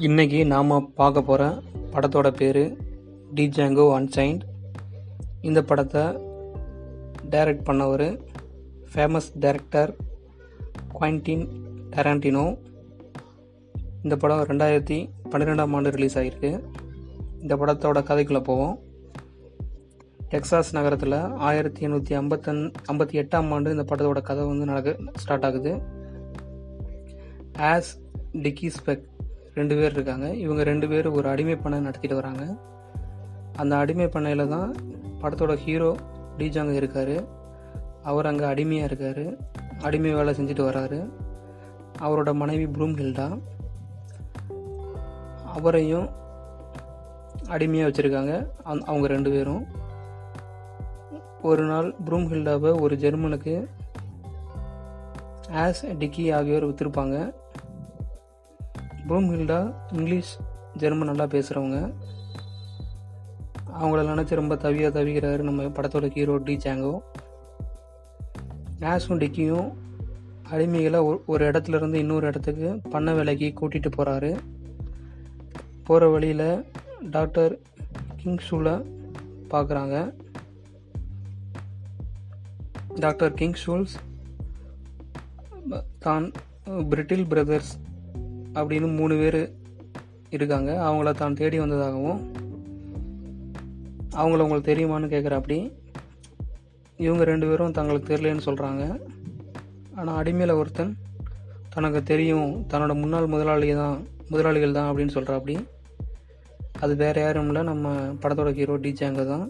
இன்னைக்கு நாம் பார்க்க போகிற படத்தோட பேர் டி ஜாங்கோ அன்சைன்ட் இந்த படத்தை டைரக்ட் பண்ணவர் ஃபேமஸ் டைரக்டர் குவான்டின் டராண்டினோ இந்த படம் ரெண்டாயிரத்தி பன்னிரெண்டாம் ஆண்டு ரிலீஸ் ஆகிருக்கு இந்த படத்தோட கதைக்குள்ளே போவோம். டெக்சாஸ் நகரத்தில் ஆயிரத்தி எண்ணூற்றி ஐம்பத்தன் ஐம்பத்தி எட்டாம் ஆண்டு இந்த படத்தோட கதை வந்து நடக்க ஸ்டார்ட் ஆகுது. ஆஸ் டிக்கி ஸ்பெக் ரெண்டு பேர் இருக்காங்க. இவங்க ரெண்டு பேரும் ஒரு அடிமை பண்ணை நடத்திட்டு வராங்க. அந்த அடிமை பண்ணையில் தான் படத்தோட ஹீரோ டிஜாங்க இருக்கார். அவர் அங்கே அடிமையாக இருக்கார். அடிமை வேலை செஞ்சுட்டு வராரு. அவரோட மனைவி ப்ரூம் ஹில்டா அவரையும் அடிமையாக வச்சுருக்காங்க. அந் அவங்க ரெண்டு பேரும். ஒரு நாள் ப்ரூம் ஹில்டாவை ஒரு ஜெர்மனுக்கு ஆஸ் டிக்கி ஆகியோர் விற்றுருப்பாங்க ப்ரூம் ஹில்டா இங்கிலீஷ் ஜெர்மன் நல்லா பேசுகிறவங்க அவங்கள நினச்சி ரொம்ப தவியாக தவிக்கிறாரு நம்ம படத்தோட ஹீரோ டி ஜாங்கோ நேஷும் டிக்கியும் அடிமைகளை ஒரு ஒரு இடத்துல இருந்து இன்னொரு இடத்துக்கு பண்ண வேலைக்கு கூட்டிகிட்டு போகிறாரு போகிற வழியில் டாக்டர் கிங்ஸூலை பார்க்குறாங்க டாக்டர் கிங் ஷூல்ஸ் தான் பிரிட்டில் பிரதர்ஸ் அப்படின்னு மூணு பேர் இருக்காங்க. அவங்கள தான் தேடி வந்ததாகவும் அவங்கள உங்களுக்கு தெரியுமான்னு கேட்குறாப்படி இவங்க ரெண்டு பேரும் தங்களுக்கு தெரியலன்னு சொல்கிறாங்க ஆனால் அடிமையில் ஒருத்தன் தனக்கு தெரியும் தன்னோட முன்னாள் முதலாளி தான் முதலாளிகள் தான் அப்படின்னு சொல்கிறாப்படி அது வேறு யாரும் இல்லை. நம்ம படத்தோட ஹீரோ டிஜாங்க தான்.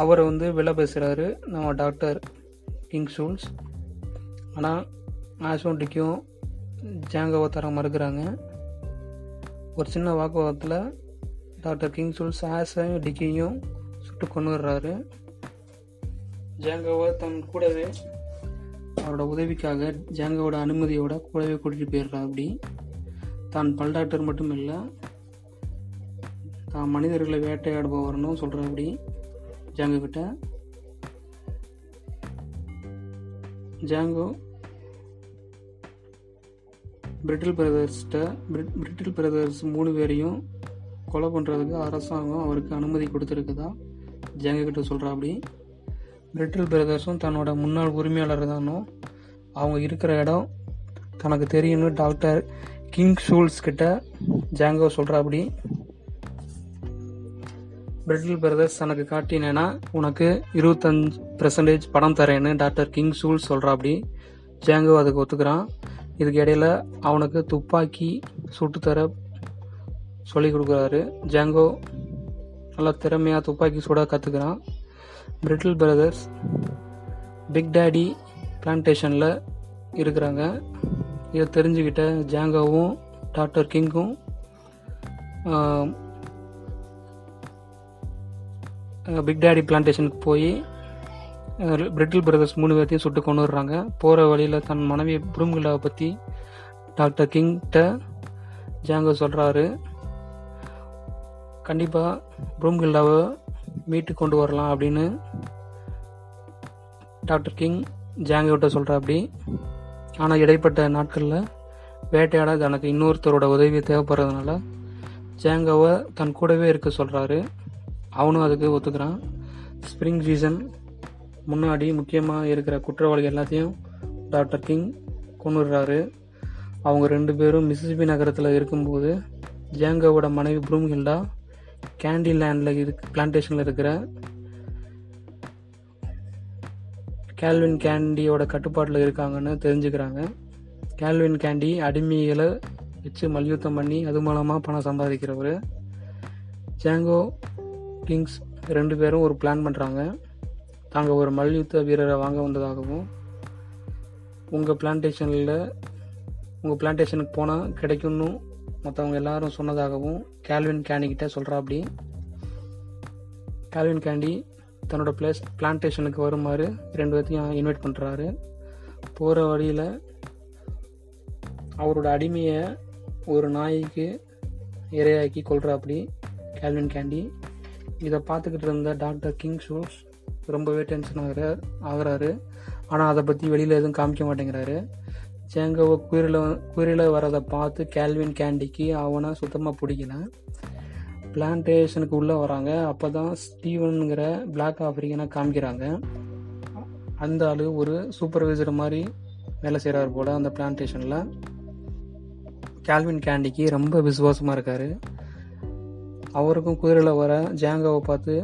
அவரை வந்து விலை பேசுகிறாரு நம்ம டாக்டர் கிங் ஷூல்ஸ் ஆனால் ஆஷோண்டிக்கும் ஜாங்கோவை தர மறுக்கிறாங்க. ஒரு சின்ன வாக்குவாதத்தில் டாக்டர் கிங் ஷூல்ஸ் ஆஷையும் டிக்கியும் சுட்டு கொண்டுடுறாரு ஜாங்கோவை தன் கூடவே அவரோட உதவிக்காக ஜாங்கோவோட அனுமதியோட கூடவே கூட்டிகிட்டு போயிடுறா அப்படி. தான் பல் டாக்டர் மட்டும் இல்லை தான் மனிதர்களை வேட்டையாடுபவர்னும் சொல்கிற அப்படி ஜாங்கோ கிட்ட ஜாங்கோ பிரிட்டில் பிரதர்ஸ்கிட்ட பிரிட் பிரிட்டில் பிரதர்ஸ் மூணு பேரையும் கொலை பண்ணுறதுக்கு அரசாங்கம் அவருக்கு அனுமதி கொடுத்துருக்குதா? ஜாங்கோ கிட்ட சொல்கிறா பிரிட்டில் பிரதர்ஸும் தன்னோட முன்னாள் உரிமையாளர் தானோ? அவங்க இருக்கிற இடம் தனக்கு தெரியும்னு டாக்டர் கிங் ஷூல்ஸ் கிட்ட ஜாங்கோ சொல்கிறாப்படி பிரிட்டில் பிரதர்ஸ் தனக்கு காட்டினேன்னா உனக்கு இருபத்தஞ்சு பர்சன்டேஜ் பணம் தரேன்னு டாக்டர் கிங் ஷூல்ஸ் சொல்கிறாப்படி ஜாங்கோ அதுக்கு ஒத்துக்கிறான். இதுக்கு இடையில் அவனுக்கு துப்பாக்கி சுட்டு தர சொல்லி கொடுக்குறாரு. ஜாங்கோ நல்லா திறமையாக துப்பாக்கி சுட கற்றுக்கிறான் பிரிட்டில் பிரதர்ஸ் பிக் டேடி பிளான்டேஷனில் இருக்கிறாங்க. இதை தெரிஞ்சுக்கிட்ட ஜாங்கோவும் டாக்டர் கிங்கும் பிக் டேடி பிளான்டேஷனுக்கு போய் பிரிட்டில் பிரதர்ஸ் மூணு பேர்த்தையும் சுட்டு கொண்டு வர்றாங்க போகிற வழியில் தன் மனைவி புரும்கிலாவை பற்றி டாக்டர் கிங்கிட்ட ஜாங்கோ சொல்கிறாரு கண்டிப்பாக புரும்கில்லாவை மீட்டு கொண்டு வரலாம் அப்படின்னு டாக்டர் கிங் ஜாங்கோட்ட சொல்கிற அப்படி ஆனால் இடைப்பட்ட நாட்களில் வேட்டையாட தனக்கு இன்னொருத்தரோட உதவி தேவைப்படுறதுனால ஜாங்கோவை தன் கூடவே இருக்க சொல்கிறாரு அவனும் அதுக்கு ஒத்துக்கிறான். ஸ்ப்ரிங் சீசன் முன்னாடி முக்கியமாக இருக்கிற குற்றவாளிகள் எல்லாத்தையும் டாக்டர் கிங் கொண்டுடுறாரு அவங்க ரெண்டு பேரும் மிசிசிபி நகரத்தில் இருக்கும்போது ஜேங்கோவோட மனைவி ப்ரூம்ஹில்டா கேண்டி லேண்டில் இருக்கு பிளான்டேஷனில் இருக்கிற கேல்வின் கேண்டியோட கட்டுப்பாட்டில் இருக்காங்கன்னு தெரிஞ்சுக்கிறாங்க. கேல்வின் கேண்டி அடிமைகளை வச்சு மல்யுத்தம் பண்ணி அது மூலமாக பணம் சம்பாதிக்கிறவர். ஜேங்கோ கிங்ஸ் ரெண்டு பேரும் ஒரு பிளான் பண்ணுறாங்க நாங்கள் ஒரு மல்யுத்த வீரரை வாங்க வந்ததாகவும் உங்கள் பிளான்டேஷனில் உங்கள் பிளான்டேஷனுக்கு போனால் கிடைக்கும்னு மற்றவங்க எல்லாரும் சொன்னதாகவும் கேல்வின் கேண்டிக்கிட்ட சொல்கிறா அப்படி கேல்வின் கேண்டி தன்னோட பிளேஸ் பிளான்டேஷனுக்கு வருமாறு ரெண்டு பேர்த்தையும் இன்வைட் பண்ணுறாரு போகிற வழியில் அவரோட அடிமையை ஒரு நாய்க்கு இரையாக்கி கொள்கிறா அப்படி கேல்வின் கேண்டி இதை பார்த்துக்கிட்டு இருந்த டாக்டர் கிங் ஷூஸ் ரொம்பவே டென்ஷன் ஆகிற ஆகிறாரு. ஆனால் அதை பற்றி வெளியில் எதுவும் காமிக்க மாட்டேங்கிறாரு. ஜேங்கோவை குயிரில் குயிரில் வரதை பார்த்து கேல்வின் கேண்டிக்கு அவனை சுத்தமாக பிடிக்கல. பிளான்டேஷனுக்கு உள்ளே வராங்க. அப்போ தான் ஸ்டீவனுங்கிற பிளாக் ஆஃப்ரிக்கனை காமிக்கிறாங்க. அந்த ஆள் ஒரு சூப்பர்வைசர் மாதிரி வேலை செய்கிறாரு போல் அந்த பிளான்டேஷனில் கேல்வின் கேண்டிக்கு ரொம்ப விசுவாசமாக இருக்கார். அவருக்கும் குதிரையில் வர ஜாங்காவை பார்த்து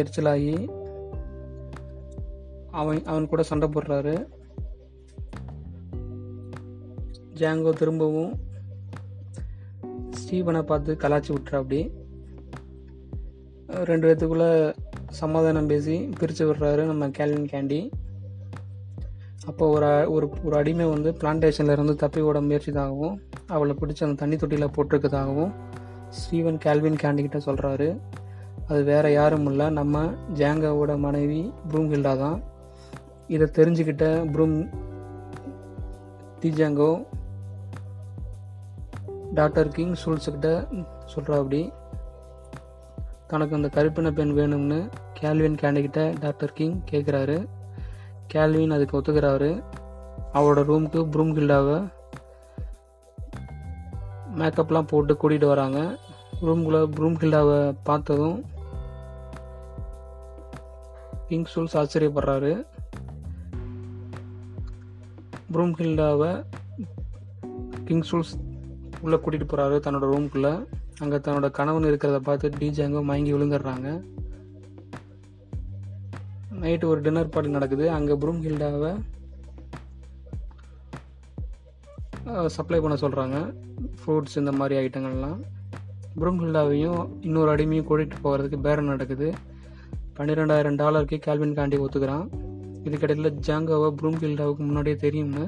எரிச்சலாகி அவன் அவன் கூட சண்டை போடுறாரு. ஜாங்கோ திரும்பவும் ஸ்டீவனை பார்த்து கலாச்சி விட்டுற அப்படி. ரெண்டு பேத்துக்குள்ள சமாதானம் பேசி பிரித்து விடுறாரு நம்ம கேல்வின் கேண்டி. அப்போ ஒரு ஒரு ஒரு அடிமை வந்து பிளான்டேஷன்ல இருந்து தப்பி ஓட முயற்சிதாகவும் அவளை பிடிச்சி அந்த தண்ணி தொட்டியில் போட்டிருக்கதாகவும் ஸ்டீவன் கேல்வின் கேண்டிகிட்ட சொல்கிறாரு அது வேற யாரும் இல்லை நம்ம ஜாங்கோவோட மனைவி ப்ரூம்ஹில்டா தான். இதை தெரிஞ்சுக்கிட்ட ப்ரூம் டிஜாங்கோ டாக்டர் கிங் சுல்ஸ்கிட்ட சொல்கிறா அப்படி தனக்கு அந்த கருப்பின பெண் வேணும்னு கேல்வின் கேண்டிக்கிட்ட டாக்டர் கிங் கேட்குறாரு கேல்வின் அதுக்கு ஒத்துக்கிறாரு. அவரோட ரூமுக்கு ப்ரூம் கில்டாவை மேக்கப்லாம் போட்டு கூட்டிகிட்டு வராங்க. ரூம்குள்ளே ப்ரூம் கில்டாவை பார்த்ததும் கிங் சூல்ஸ் ஆச்சரியப்படுறாரு. ப்ரூம் ஹில்டாவை கிங் சூல்ஸ் உள்ளே கூட்டிகிட்டு போகிறாரு தன்னோட ரூம்குள்ளே அங்கே தன்னோட கணவன் இருக்கிறத பார்த்து டிஜாங்கோ மயங்கி விழுந்துடுறாங்க. நைட்டு ஒரு டின்னர் பார்ட்டி நடக்குது. அங்கே ப்ரூம் ஹில்டாவை சப்ளை பண்ண சொல்கிறாங்க ஃப்ரூட்ஸ் இந்த மாதிரி ஐட்டங்கள்லாம். ப்ரூம் ஹில்டாவையும் இன்னொரு அடிமையும் கூட்டிகிட்டு போகிறதுக்கு பேரம் நடக்குது. பன்னிரெண்டாயிரம் டாலருக்கு கேல்வின் காண்டி ஒத்துக்கிறான். இதுக்கிடையில் ஜாங்கோவை ப்ரூம் ஹில்டாவுக்கு முன்னாடியே தெரியும்னு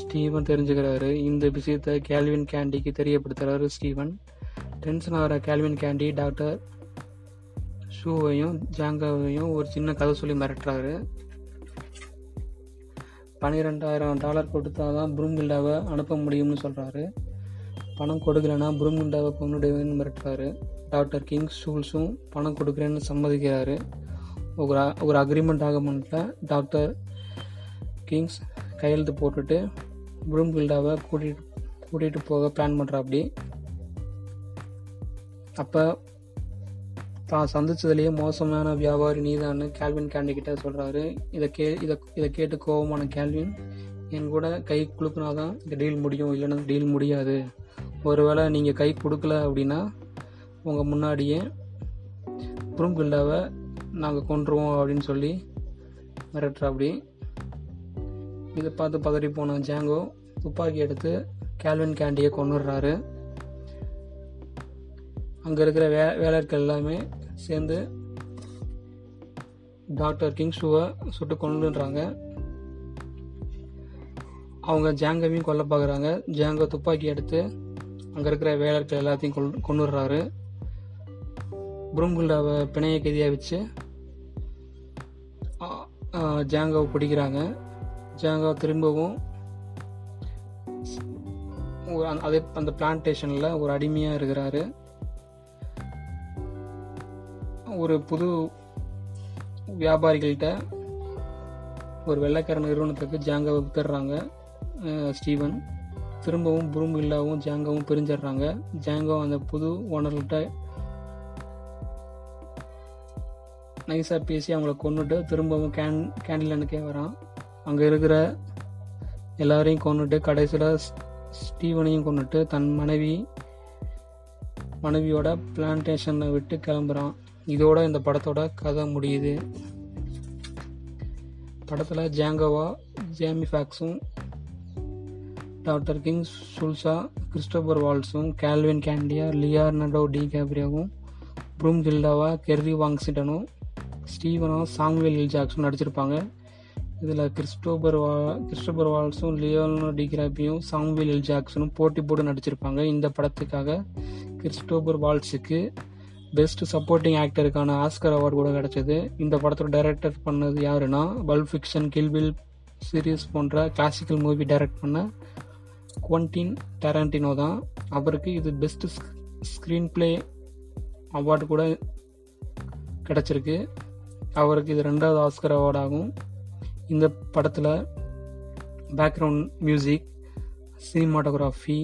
ஸ்டீவன் தெரிஞ்சுக்கிறாரு. இந்த விஷயத்தை கேல்வின் கேண்டிக்கு தெரியப்படுத்துகிறாரு ஸ்டீவன். டென்ஷன் ஆகிற கேல்வின் கேண்டி டாக்டர் ஷூவையும் ஜாங்காவையும் ஒரு சின்ன கதை சொல்லி மிரட்டுறாரு. பன்னிரெண்டாயிரம் டாலர் கொடுத்தா தான் ப்ரூம்கில்டாவை அனுப்ப முடியும்னு சொல்கிறாரு பணம் கொடுக்கலன்னா ப்ரூம்கில்டாவை கொண்டுடுவேன்னு மிரட்டுறாரு. டாக்டர் கிங் ஷூல்ஸும் பணம் கொடுக்குறேன்னு சம்மதிக்கிறாரு. ஒரு ஒரு அக்ரிமெண்ட் ஆகமெண்ட்டில் டாக்டர் கிங்ஸ் கையெழுத்து போட்டுட்டு ப்ரூம்கில்டாவை கூட்டிகிட்டு கூட்டிகிட்டு போக பிளான் பண்ணுறாப்படி அப்போ தான் சந்திச்சதுலேயே மோசமான வியாபாரி நீதான்னு கேல்வின் கேண்டி கிட்ட சொல்கிறாரு இதை கே இதை இதை கேட்டு கோபமான கேல்வின் என் கூட கை குலுக்குனாதான் இந்த டீல் முடியும் இல்லைன்னா டீல் முடியாது. ஒருவேளை நீங்கள் கை கொடுக்கல அப்படின்னா உங்கள் முன்னாடியே ப்ரூம்கில்டாவை நாங்கள் கொன்றுவோம் அப்படின்னு சொல்லி மிரட்டுறாப்படி இதை பார்த்து பதறி போன ஜாங்கோ துப்பாக்கி எடுத்து கேல்வின் கேண்டியை கொண்டுடுறாரு அங்கே இருக்கிற வே வேலர்கள் எல்லாமே சேர்ந்து டாக்டர் கிங்ஸுவை சுட்டு கொண்டுன்றாங்க அவங்க ஜாங்கவையும் கொல்ல பார்க்குறாங்க ஜாங்கோ துப்பாக்கி எடுத்து அங்கே இருக்கிற வேலர்கள் எல்லாத்தையும் கொல் கொண்டுடுறாரு புருங்குல்டாவை பிணைய கைதியாக வச்சு ஜாங்காவை பிடிக்கிறாங்க. ஜாங்கோ திரும்பவும் ஒரு அதே அந்த பிளான்டேஷனில் ஒரு அடிமையாக இருக்கிறாரு. ஒரு புது வியாபாரிகள்கிட்ட ஒரு வெள்ளைக்கார நிறுவனத்துக்கு ஜாங்காவை வித்துடுறாங்க ஸ்டீவன். திரும்பவும் புரூமில்லாவும் ஜாங்காவும் பிரிஞ்சிடுறாங்க. ஜாங்கோ அந்த புது ஓனர்கிட்ட நைஸாக பேசி அவங்கள கொண்டுட்டு திரும்பவும் கேன் கேண்டிலனுக்கே வரான். அங்கே இருக்கிற எல்லாரையும் கொண்டுட்டு கடைசியில் ஸ்டீவனையும் கொண்டுட்டு தன் மனைவி மனைவியோட பிளான்டேஷனை விட்டு கிளம்புறான். இதோட இந்த படத்தோட கதை முடியுது. படத்தில் ஜாங்கோவா ஜேமி ஃபேக்ஸும் டாக்டர் கிங் சுல்சா கிறிஸ்டோபர் வால்ஸும் கேல்வின் கேண்டியா லியார்னடோ டி கேப்ரியாவும் ப்ரூம் கில்டாவா கெர்ரி வாங்சிட்டனும் ஸ்டீவனும் சாமுவேல் எல் ஜாக்ஸும் நடிச்சிருப்பாங்க. இதில் கிறிஸ்டோபர் வா கிறிஸ்டோபர் வால்ஸும் லியோனோ டிகிராபியும் சாமுவேல் எல் ஜாக்சனும் போட்டி போட்டு நடிச்சிருப்பாங்க. இந்த படத்துக்காக கிறிஸ்டோபர் வால்ஸுக்கு பெஸ்ட் சப்போர்ட்டிங் ஆக்டருக்கான ஆஸ்கர் அவார்டு கூட கிடச்சிது. இந்த படத்தோட டைரக்டர் பண்ணது யாருன்னா Pulp Fiction Kill Bill series போன்ற கிளாசிக்கல் மூவி டைரக்ட் பண்ண குவன்டின் டேரண்டினோ தான். அவருக்கு இது பெஸ்ட் ஸ்க்ரீன் பிளே அவார்டு கூட கிடச்சிருக்கு. அவருக்கு இது ரெண்டாவது ஆஸ்கர் அவார்ட் ஆகும். இந்த படத்தில் பேக்ரவுண்ட் மியூசிக் சினிமாட்டோகிராஃபி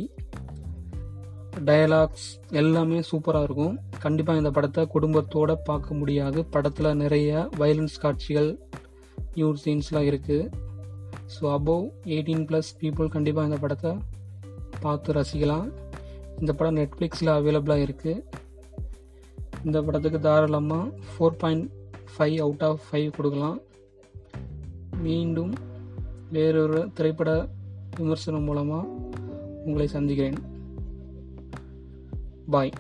டயலாக்ஸ் எல்லாமே சூப்பராக இருக்கும். கண்டிப்பாக இந்த படத்தை குடும்பத்தோடு பார்க்க முடியாது. படத்தில் நிறைய வயலன்ஸ் காட்சிகள் நியூ சீன்ஸ்லாம் இருக்குது so above eighteen plus people கண்டிப்பாக இந்த படத்தை பார்த்து ரசிக்கலாம். இந்த படம் நெட்ஃப்ளிக்ஸில் அவைலபிளாக இருக்குது இந்த படத்துக்கு தாராளமாக four point five out of five கொடுக்கலாம். மீண்டும் வேறொரு திரைப்பட விமர்சனம் மூலமாக உங்களை சந்திக்கிறேன். பாய்